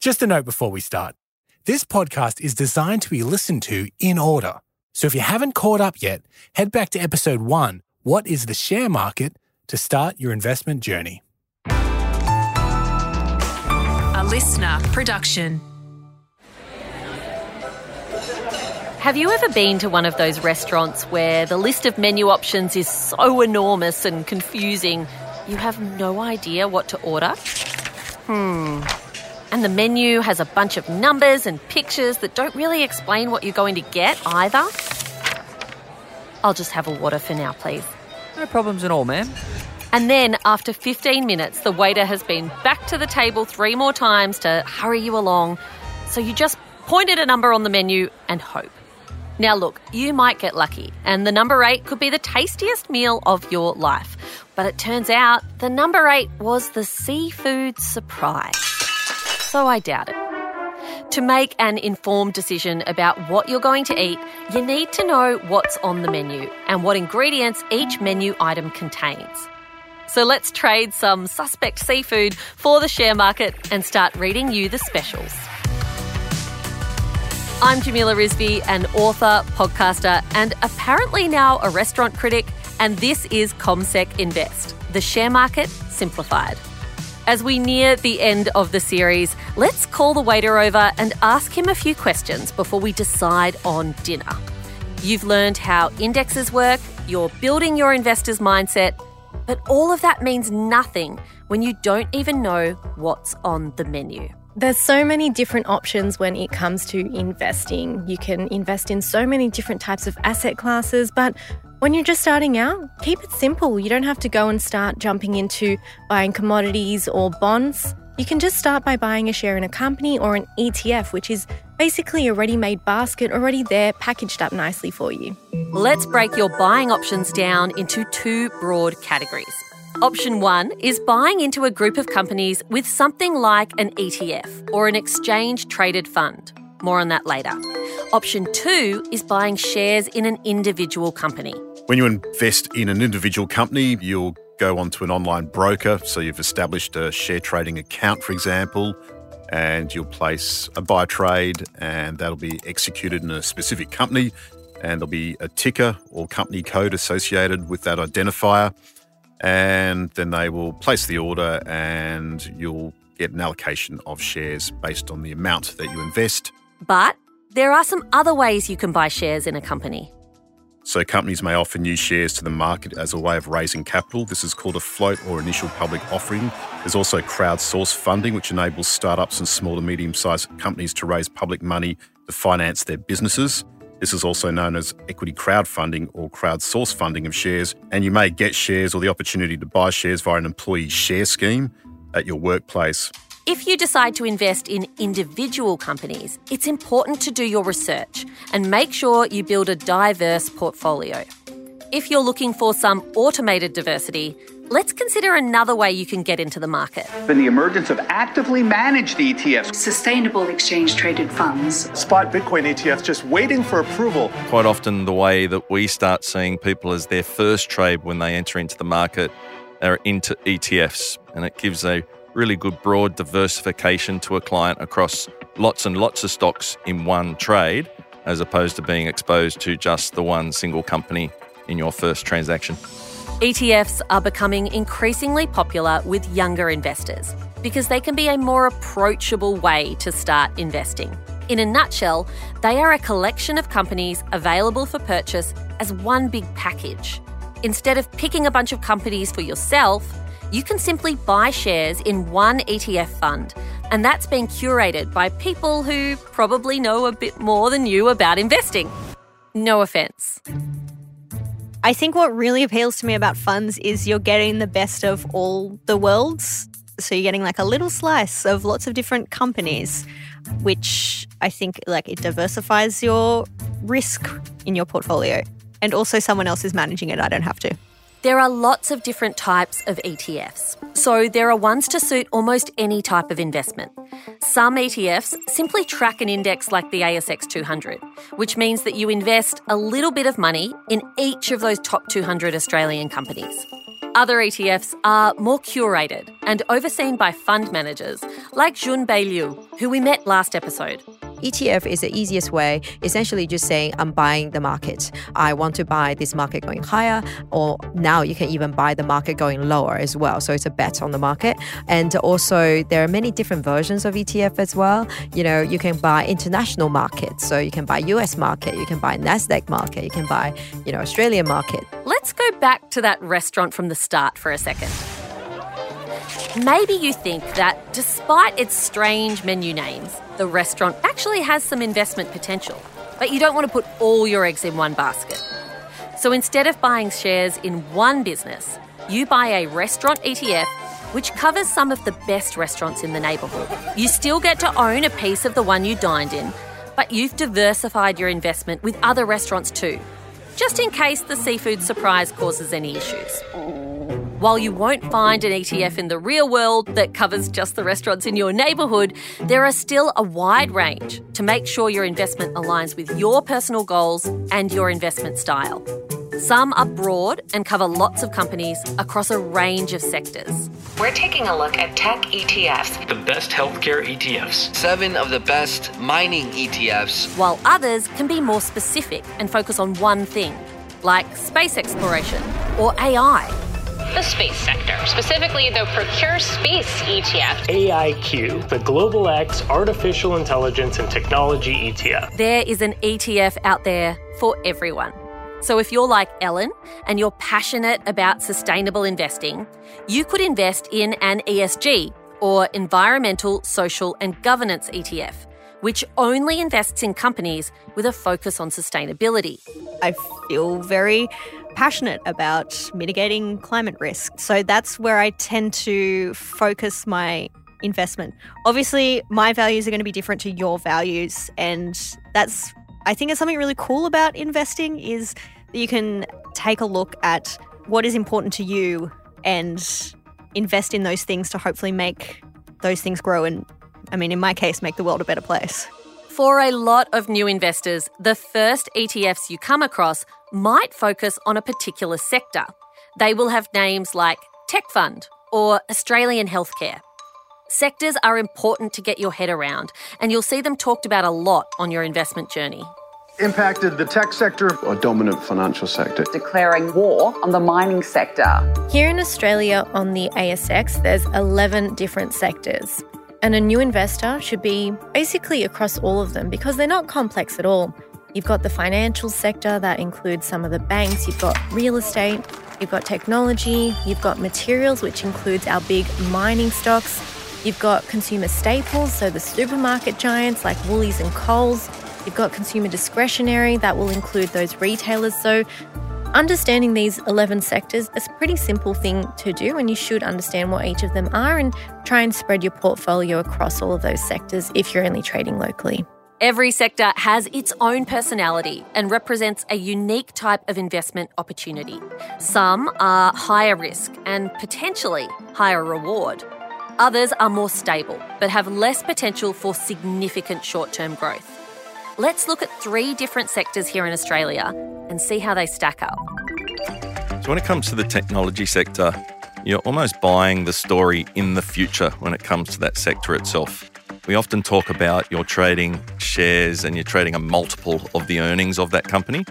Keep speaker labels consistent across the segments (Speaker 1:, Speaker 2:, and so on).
Speaker 1: Just a note before we start. This podcast is designed to be listened to in order. So if you haven't caught up yet, head back to episode one What is the share market? to start your investment journey.
Speaker 2: A listener production.
Speaker 3: Have you ever been to one of those restaurants where the list of menu options is so enormous and confusing you have no idea what to order? Hmm. And the menu has a bunch of numbers and pictures that don't really explain what you're going to get either? I'll just have a water for now, please.
Speaker 4: No problems at all, ma'am.
Speaker 3: And then, after 15 minutes, the waiter has been back to the table three more times to hurry you along. So you just point at a number on the menu and hope. Now, look, you might get lucky, and the number eight could be the tastiest meal of your life. But it turns out the number eight was the seafood surprise. So I doubt it. To make an informed decision about what you're going to eat, you need to know what's on the menu and what ingredients each menu item contains. So let's trade some suspect seafood for the share market and start reading you the specials. I'm Jamila Rizvi, an author, podcaster, and apparently now a restaurant critic, and this is CommSec Invest, the share market simplified. As we near the end of the series, let's call the waiter over and ask him a few questions before we decide on dinner. You've learned how indexes work, you're building your investor's mindset, but all of that means nothing when you don't even know what's on the menu.
Speaker 5: There's so many different options when it comes to investing. You can invest in so many different types of asset classes, but when you're just starting out, keep it simple. You don't have to go and start jumping into buying commodities or bonds. You can just start by buying a share in a company or an ETF, which is basically a ready made basket already there, packaged up nicely for you.
Speaker 3: Let's break your buying options down into two broad categories. Option one is buying into a group of companies with something like an ETF or an exchange traded fund. More on that later. Option two is buying shares in an individual company.
Speaker 6: When you invest in an individual company, you'll go onto an online broker. So you've established a share trading account, for example, and you'll place a buy trade, and that'll be executed in a specific company. And there'll be a ticker or company code associated with that identifier. And then they will place the order, and you'll get an allocation of shares based on the amount that you invest.
Speaker 3: But there are some other ways you can buy shares in a company.
Speaker 6: So, companies may offer new shares to the market as a way of raising capital. This is called a float or initial public offering. There's also crowdsourced funding, which enables startups and small to medium sized companies to raise public money to finance their businesses. This is also known as equity crowdfunding or crowdsourced funding of shares. And you may get shares or the opportunity to buy shares via an employee share scheme at your workplace.
Speaker 3: If you decide to invest in individual companies, it's important to do your research and make sure you build a diverse portfolio. If you're looking for some automated diversity, let's consider another way you can get into the market.
Speaker 7: Been the emergence of actively managed ETFs,
Speaker 2: Sustainable exchange traded funds.
Speaker 8: spot Bitcoin ETFs just waiting for approval.
Speaker 9: quite often the way that we start seeing people as their first trade when they enter into the market are into ETFs, and it gives a really good broad diversification to a client across lots and lots of stocks in one trade, as opposed to being exposed to just the one single company in your first transaction.
Speaker 3: ETFs are becoming increasingly popular with younger investors because they can be a more approachable way to start investing. In a nutshell, they are a collection of companies available for purchase as one big package. Instead of picking a bunch of companies for yourself, you can simply buy shares in one ETF fund, and that's been curated by people who probably know a bit more than you about investing. No offense.
Speaker 10: I think what really appeals to me about funds is you're getting the best of all the worlds. So you're getting like a little slice of lots of different companies, which I think like it diversifies your risk in your portfolio. And also someone else is managing it. I don't have to.
Speaker 3: There are lots of different types of ETFs, so there are ones to suit almost any type of investment. Some ETFs simply track an index like the ASX 200, which means that you invest a little bit of money in each of those top 200 Australian companies. Other ETFs are more curated and overseen by fund managers like Junbei Liu, who we met last episode.
Speaker 4: ETF is the easiest way, essentially just saying, I'm buying the market. I want to buy this market going higher, or now you can even buy the market going lower as well. So it's a bet on the market. And also, there are many different versions of ETF as well. You know, you can buy international markets. So you can buy US market, you can buy NASDAQ market, you can buy, you know, Australian market.
Speaker 3: Let's go back to that restaurant from the start for a second. Maybe you think that despite its strange menu names, the restaurant actually has some investment potential, but you don't want to put all your eggs in one basket. So instead of buying shares in one business, you buy a restaurant ETF which covers some of the best restaurants in the neighbourhood. You still get to own a piece of the one you dined in, but you've diversified your investment with other restaurants too, just in case the seafood surprise causes any issues. While you won't find an ETF in the real world that covers just the restaurants in your neighbourhood, there are still a wide range to make sure your investment aligns with your personal goals and your investment style. Some are broad and cover lots of companies across a range of sectors.
Speaker 2: We're taking a look at tech ETFs.
Speaker 11: The best healthcare ETFs.
Speaker 12: Seven of the best mining ETFs.
Speaker 3: While others can be more specific and focus on one thing, like space exploration or AI
Speaker 13: the space sector, specifically the Procure Space ETF.
Speaker 11: AIQ, the Global X Artificial Intelligence and Technology ETF.
Speaker 3: There is an ETF out there for everyone. So if you're like Ellen and you're passionate about sustainable investing, you could invest in an ESG or Environmental, Social and Governance ETF which only invests in companies with a focus on sustainability.
Speaker 10: I feel very passionate about mitigating climate risk. So that's where I tend to focus my investment. Obviously, my values are going to be different to your values and that's I think it's something really cool about investing is that you can take a look at what is important to you and invest in those things to hopefully make those things grow and I mean, in my case, make the world a better place.
Speaker 3: For a lot of new investors, the first ETFs you come across might focus on a particular sector. They will have names like Tech Fund or Australian Healthcare. Sectors are important to get your head around, and you'll see them talked about a lot on your investment journey.
Speaker 14: Impacted the tech sector,
Speaker 15: a dominant financial sector.
Speaker 2: Declaring war on the mining sector.
Speaker 5: Here in Australia on the ASX, there's 11 different sectors. And a new investor should be basically across all of them because they're not complex at all. You've got the financial sector that includes some of the banks, you've got real estate, you've got technology, you've got materials, which includes our big mining stocks, you've got consumer staples, so the supermarket giants like Woolies and Coles, you've got consumer discretionary, that will include those retailers. So Understanding these 11 sectors is a pretty simple thing to do, and you should understand what each of them are and try and spread your portfolio across all of those sectors if you're only trading locally.
Speaker 3: Every sector has its own personality and represents a unique type of investment opportunity. Some are higher risk and potentially higher reward. Others are more stable but have less potential for significant short term growth. Let's look at three different sectors here in Australia and see how they stack up.
Speaker 9: So, when it comes to the technology sector, you're almost buying the story in the future when it comes to that sector itself. We often talk about you're trading shares and you're trading a multiple of the earnings of that company.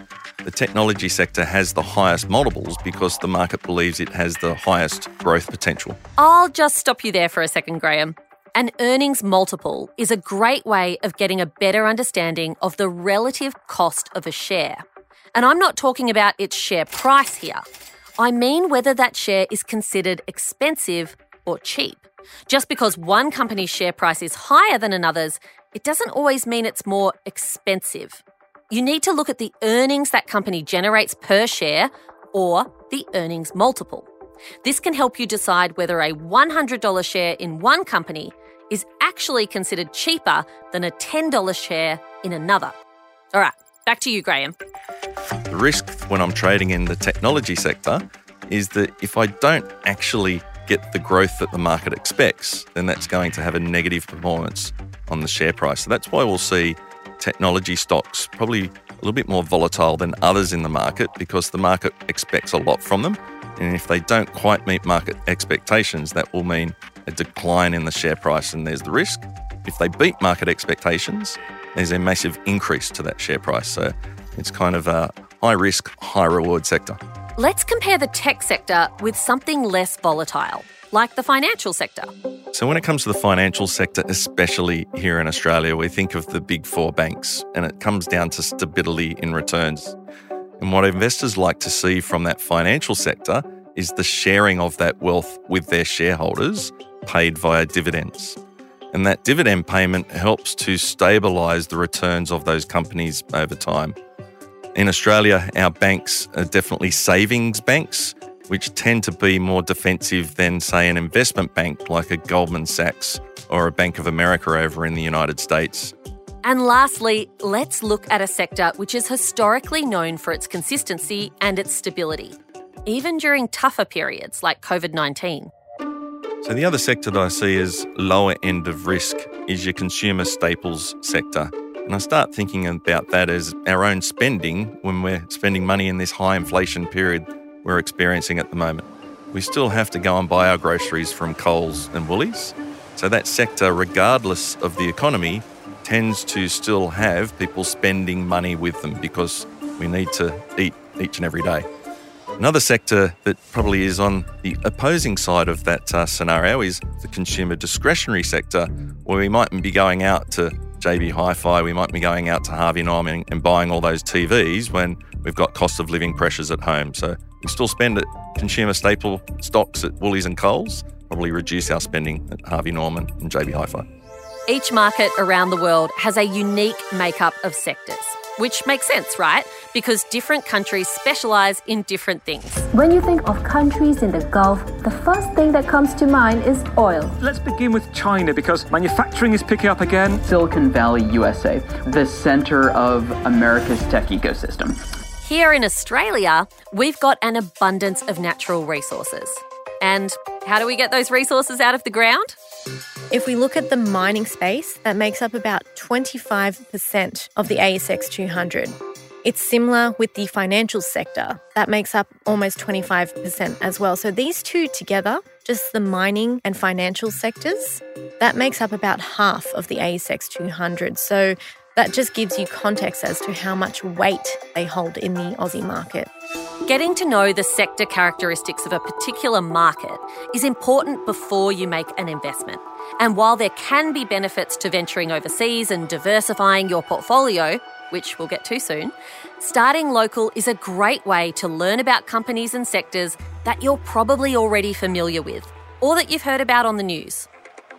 Speaker 9: The technology sector has the highest multiples because the market believes it has the highest growth potential.
Speaker 3: I'll just stop you there for a second, Graham. An earnings multiple is a great way of getting a better understanding of the relative cost of a share. And I'm not talking about its share price here. I mean whether that share is considered expensive or cheap. Just because one company's share price is higher than another's, it doesn't always mean it's more expensive. You need to look at the earnings that company generates per share or the earnings multiple. This can help you decide whether a $100 share in one company is actually considered cheaper than a $10 share in another. All right, back to you, Graham.
Speaker 9: The risk when I'm trading in the technology sector is that if I don't actually get the growth that the market expects, then that's going to have a negative performance on the share price. So that's why we'll see technology stocks probably a little bit more volatile than others in the market because the market expects a lot from them. And if they don't quite meet market expectations, that will mean a decline in the share price, and there's the risk. if they beat market expectations, there's a massive increase to that share price. So it's kind of a high risk, high reward sector.
Speaker 3: Let's compare the tech sector with something less volatile, like the financial sector.
Speaker 9: So, when it comes to the financial sector, especially here in Australia, we think of the big four banks, and it comes down to stability in returns. And what investors like to see from that financial sector is the sharing of that wealth with their shareholders paid via dividends. And that dividend payment helps to stabilise the returns of those companies over time. In Australia, our banks are definitely savings banks, which tend to be more defensive than, say, an investment bank like a Goldman Sachs or a Bank of America over in the United States.
Speaker 3: And lastly, let's look at a sector which is historically known for its consistency and its stability, even during tougher periods like COVID 19.
Speaker 9: So, the other sector that I see as lower end of risk is your consumer staples sector. And I start thinking about that as our own spending when we're spending money in this high inflation period we're experiencing at the moment. We still have to go and buy our groceries from Coles and Woolies. So, that sector, regardless of the economy, tends to still have people spending money with them because we need to eat each and every day. Another sector that probably is on the opposing side of that uh, scenario is the consumer discretionary sector, where we might be going out to JB Hi Fi, we might be going out to Harvey Norman and buying all those TVs when we've got cost of living pressures at home. So we still spend at consumer staple stocks at Woolies and Coles, probably reduce our spending at Harvey Norman and JB Hi Fi.
Speaker 3: Each market around the world has a unique makeup of sectors. Which makes sense, right? Because different countries specialise in different things.
Speaker 16: When you think of countries in the Gulf, the first thing that comes to mind is oil.
Speaker 8: Let's begin with China because manufacturing is picking up again.
Speaker 2: Silicon Valley, USA, the center of America's tech ecosystem.
Speaker 3: Here in Australia, we've got an abundance of natural resources. And how do we get those resources out of the ground?
Speaker 5: If we look at the mining space, that makes up about 25% of the ASX 200. It's similar with the financial sector. That makes up almost 25% as well. So these two together, just the mining and financial sectors, that makes up about half of the ASX 200. So that just gives you context as to how much weight they hold in the Aussie market.
Speaker 3: Getting to know the sector characteristics of a particular market is important before you make an investment. And while there can be benefits to venturing overseas and diversifying your portfolio, which we'll get to soon, starting local is a great way to learn about companies and sectors that you're probably already familiar with or that you've heard about on the news.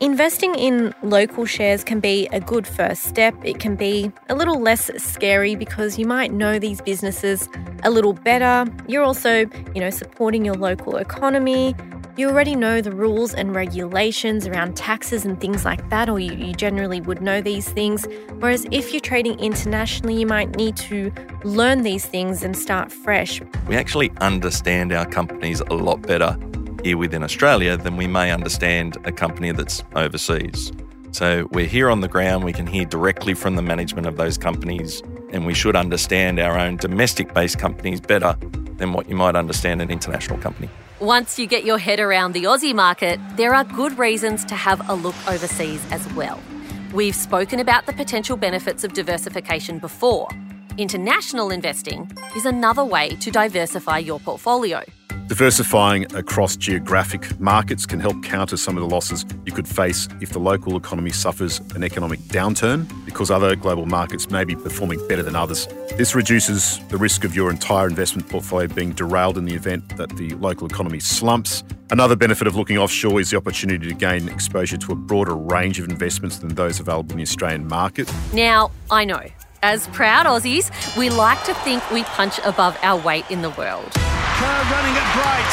Speaker 5: Investing in local shares can be a good first step. It can be a little less scary because you might know these businesses a little better. You're also, you know, supporting your local economy. You already know the rules and regulations around taxes and things like that, or you, you generally would know these things. Whereas if you're trading internationally, you might need to learn these things and start fresh.
Speaker 9: We actually understand our companies a lot better here within Australia than we may understand a company that's overseas. So we're here on the ground, we can hear directly from the management of those companies, and we should understand our own domestic based companies better than what you might understand an international company.
Speaker 3: Once you get your head around the Aussie market, there are good reasons to have a look overseas as well. We've spoken about the potential benefits of diversification before. International investing is another way to diversify your portfolio.
Speaker 6: Diversifying across geographic markets can help counter some of the losses you could face if the local economy suffers an economic downturn because other global markets may be performing better than others. This reduces the risk of your entire investment portfolio being derailed in the event that the local economy slumps. Another benefit of looking offshore is the opportunity to gain exposure to a broader range of investments than those available in the Australian market.
Speaker 3: Now, I know, as proud Aussies, we like to think we punch above our weight in the world.
Speaker 17: Kerr running at Bright.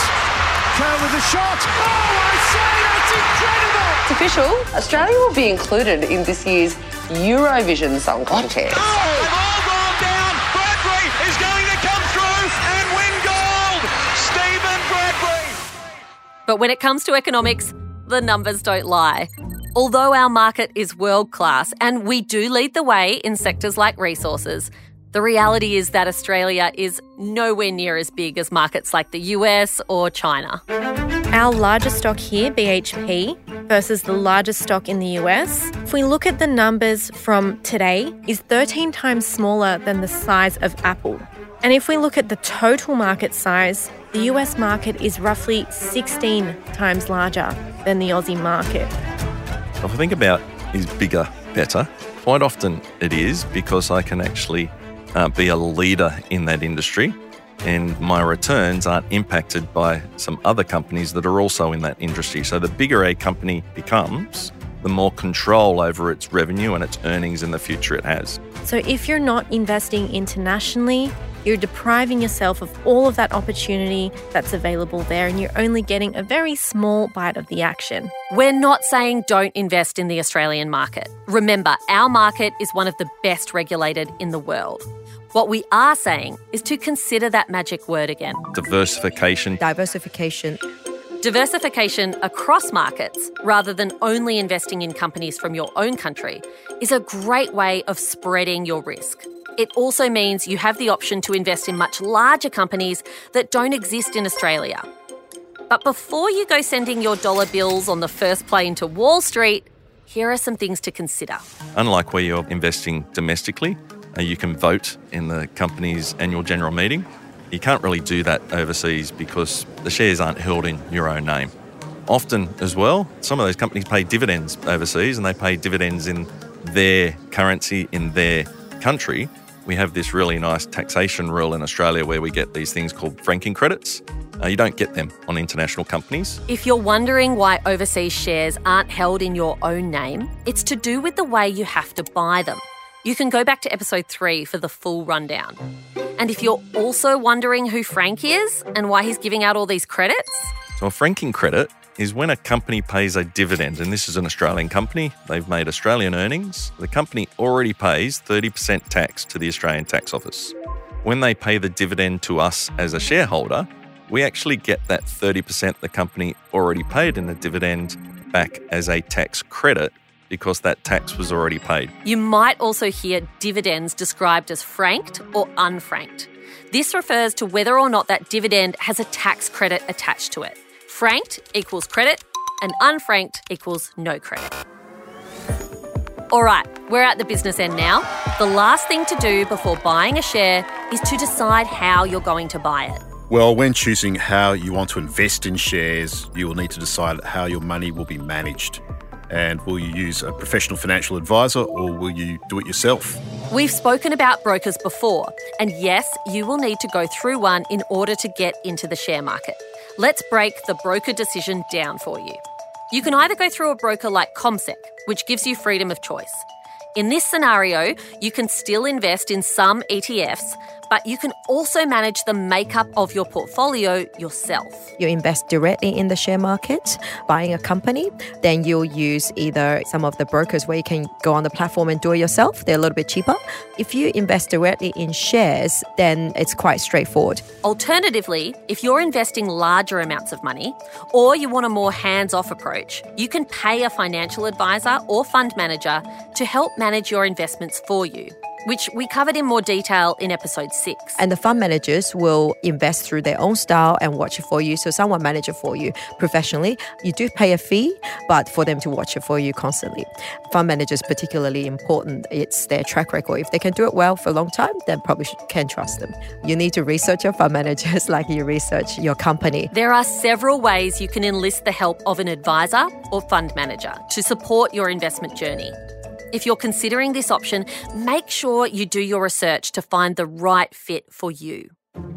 Speaker 17: Kerr with a shot. Oh, I say, that's incredible!
Speaker 2: It's official. Australia will be included in this year's Eurovision Song Contest.
Speaker 17: Oh, they've all gone down. Bradbury is going to come through and win gold. Steven Bradbury.
Speaker 3: But when it comes to economics, the numbers don't lie. Although our market is world class and we do lead the way in sectors like resources, the reality is that Australia is nowhere near as big as markets like the US or China.
Speaker 5: Our largest stock here, BHP, versus the largest stock in the US, if we look at the numbers from today, is 13 times smaller than the size of Apple. And if we look at the total market size, the US market is roughly 16 times larger than the Aussie market.
Speaker 9: If I think about is bigger better, quite often it is because I can actually uh, be a leader in that industry and my returns aren't impacted by some other companies that are also in that industry. So the bigger a company becomes, the more control over its revenue and its earnings in the future it has.
Speaker 5: So if you're not investing internationally, you're depriving yourself of all of that opportunity that's available there, and you're only getting a very small bite of the action.
Speaker 3: We're not saying don't invest in the Australian market. Remember, our market is one of the best regulated in the world. What we are saying is to consider that magic word again
Speaker 9: diversification.
Speaker 4: Diversification.
Speaker 3: Diversification across markets, rather than only investing in companies from your own country, is a great way of spreading your risk. It also means you have the option to invest in much larger companies that don't exist in Australia. But before you go sending your dollar bills on the first plane to Wall Street, here are some things to consider.
Speaker 9: Unlike where you're investing domestically, uh, you can vote in the company's annual general meeting. You can't really do that overseas because the shares aren't held in your own name. Often, as well, some of those companies pay dividends overseas and they pay dividends in their currency in their country. We have this really nice taxation rule in Australia where we get these things called franking credits. Uh, you don't get them on international companies.
Speaker 3: If you're wondering why overseas shares aren't held in your own name, it's to do with the way you have to buy them. You can go back to episode three for the full rundown. And if you're also wondering who Frank is and why he's giving out all these credits,
Speaker 9: So, a franking credit is when a company pays a dividend, and this is an Australian company, they've made Australian earnings. The company already pays 30% tax to the Australian Tax Office. When they pay the dividend to us as a shareholder, we actually get that 30% the company already paid in the dividend back as a tax credit because that tax was already paid.
Speaker 3: you might also hear dividends described as franked or unfranked. This refers to whether or not that dividend has a tax credit attached to it. Franked equals credit, and unfranked equals no credit. All right, we're at the business end now. The last thing to do before buying a share is to decide how you're going to buy it.
Speaker 6: Well, when choosing how you want to invest in shares, you will need to decide how your money will be managed. And will you use a professional financial advisor or will you do it yourself?
Speaker 3: We've spoken about brokers before, and yes, you will need to go through one in order to get into the share market. Let's break the broker decision down for you. You can either go through a broker like CommSec, which gives you freedom of choice. In this scenario, you can still invest in some ETFs, but you can also manage the makeup of your portfolio yourself.
Speaker 4: You invest directly in the share market, buying a company, then you'll use either some of the brokers where you can go on the platform and do it yourself. They're a little bit cheaper. If you invest directly in shares, then it's quite straightforward.
Speaker 3: Alternatively, if you're investing larger amounts of money or you want a more hands off approach, you can pay a financial advisor or fund manager to help manage your investments for you, which we covered in more detail in episode 6.
Speaker 4: And the fund managers will invest through their own style and watch it for you. So someone manage it for you professionally. You do pay a fee, but for them to watch it for you constantly. Fund managers particularly important. It's their track record. If they can do it well for a long time, then probably can trust them. You need to research your fund managers like you research your company.
Speaker 3: There are several ways you can enlist the help of an advisor or fund manager to support your investment journey. If you're considering this option, make sure you do your research to find the right fit for you.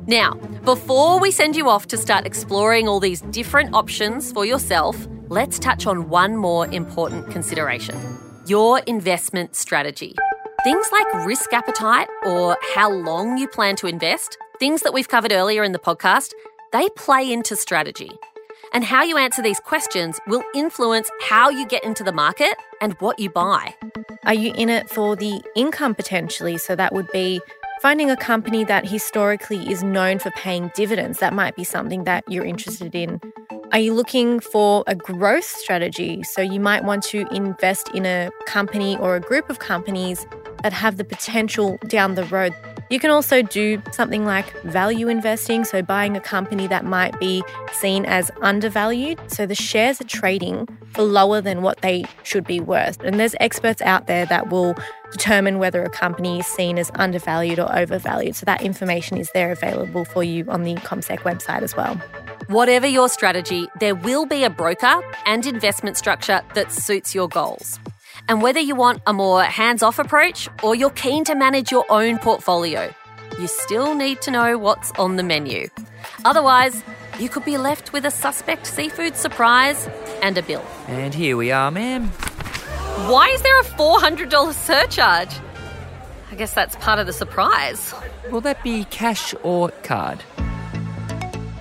Speaker 3: Now, before we send you off to start exploring all these different options for yourself, let's touch on one more important consideration your investment strategy. Things like risk appetite or how long you plan to invest, things that we've covered earlier in the podcast, they play into strategy. And how you answer these questions will influence how you get into the market and what you buy.
Speaker 5: Are you in it for the income potentially? So that would be finding a company that historically is known for paying dividends. That might be something that you're interested in. Are you looking for a growth strategy? So you might want to invest in a company or a group of companies that have the potential down the road You can also do something like value investing, so buying a company that might be seen as undervalued. So the shares are trading for lower than what they should be worth. And there's experts out there that will determine whether a company is seen as undervalued or overvalued. So that information is there available for you on the CommSec website as well.
Speaker 3: Whatever your strategy, there will be a broker and investment structure that suits your goals. And whether you want a more hands off approach or you're keen to manage your own portfolio, you still need to know what's on the menu. Otherwise, you could be left with a suspect seafood surprise and a bill.
Speaker 18: And here we are, ma'am.
Speaker 3: Why is there a $400 surcharge? I guess that's part of the surprise.
Speaker 18: Will that be cash or card?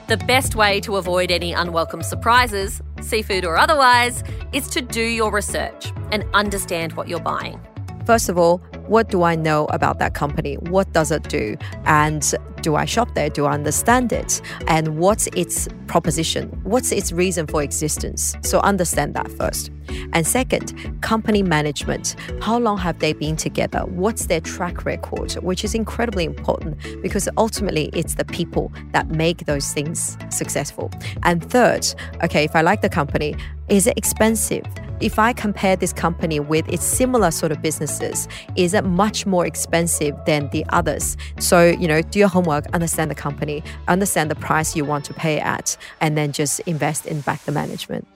Speaker 3: The best way to avoid any unwelcome surprises, seafood or otherwise, is to do your research and understand what you're buying.
Speaker 4: First of all, what do I know about that company? What does it do? And do I shop there? Do I understand it? And what's its proposition? What's its reason for existence? So understand that first. And second, company management. How long have they been together? What's their track record? Which is incredibly important because ultimately it's the people that make those things successful. And third, okay, if I like the company, is it expensive? If I compare this company with its similar sort of businesses, is it much more expensive than the others? So, you know, do your homework, understand the company, understand the price you want to pay at, and then just invest in back the management.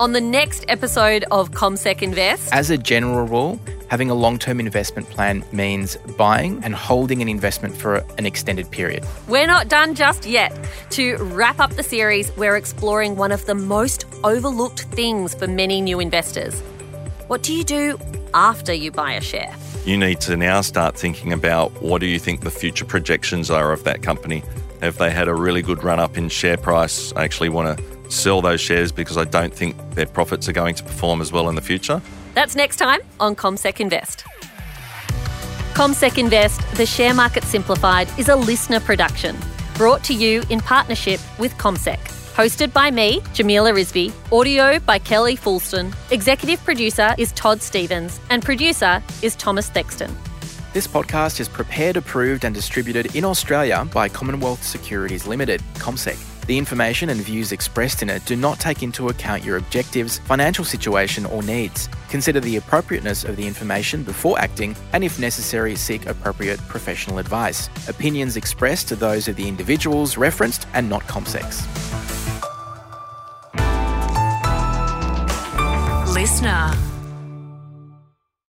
Speaker 3: On the next episode of CommSec Invest,
Speaker 19: As a general rule, having a long term investment plan means buying and holding an investment for an extended period.
Speaker 3: we're not done just yet. To wrap up the series, we're exploring one of the most overlooked things for many new investors. What do you do after you buy a share?
Speaker 9: You need to now start thinking about what do you think the future projections are of that company. Have they had a really good run up in share price? I actually want to sell those shares because I don't think their profits are going to perform as well in the future.
Speaker 3: That's next time on CommSec Invest. CommSec Invest, the share market simplified, is a listener production brought to you in partnership with CommSec. Hosted by me, Jamila Rizvi. Audio by Kelly Fulston. Executive producer is Todd Stevens. And producer is Thomas Thexton.
Speaker 19: This podcast is prepared, approved, and distributed in Australia by Commonwealth Securities Limited, CommSec. The information and views expressed in it do not take into account your objectives, financial situation, or needs. Consider the appropriateness of the information before acting, and if necessary, seek appropriate professional advice. Opinions expressed are those of the individuals referenced and not CommSec's.
Speaker 20: Listener.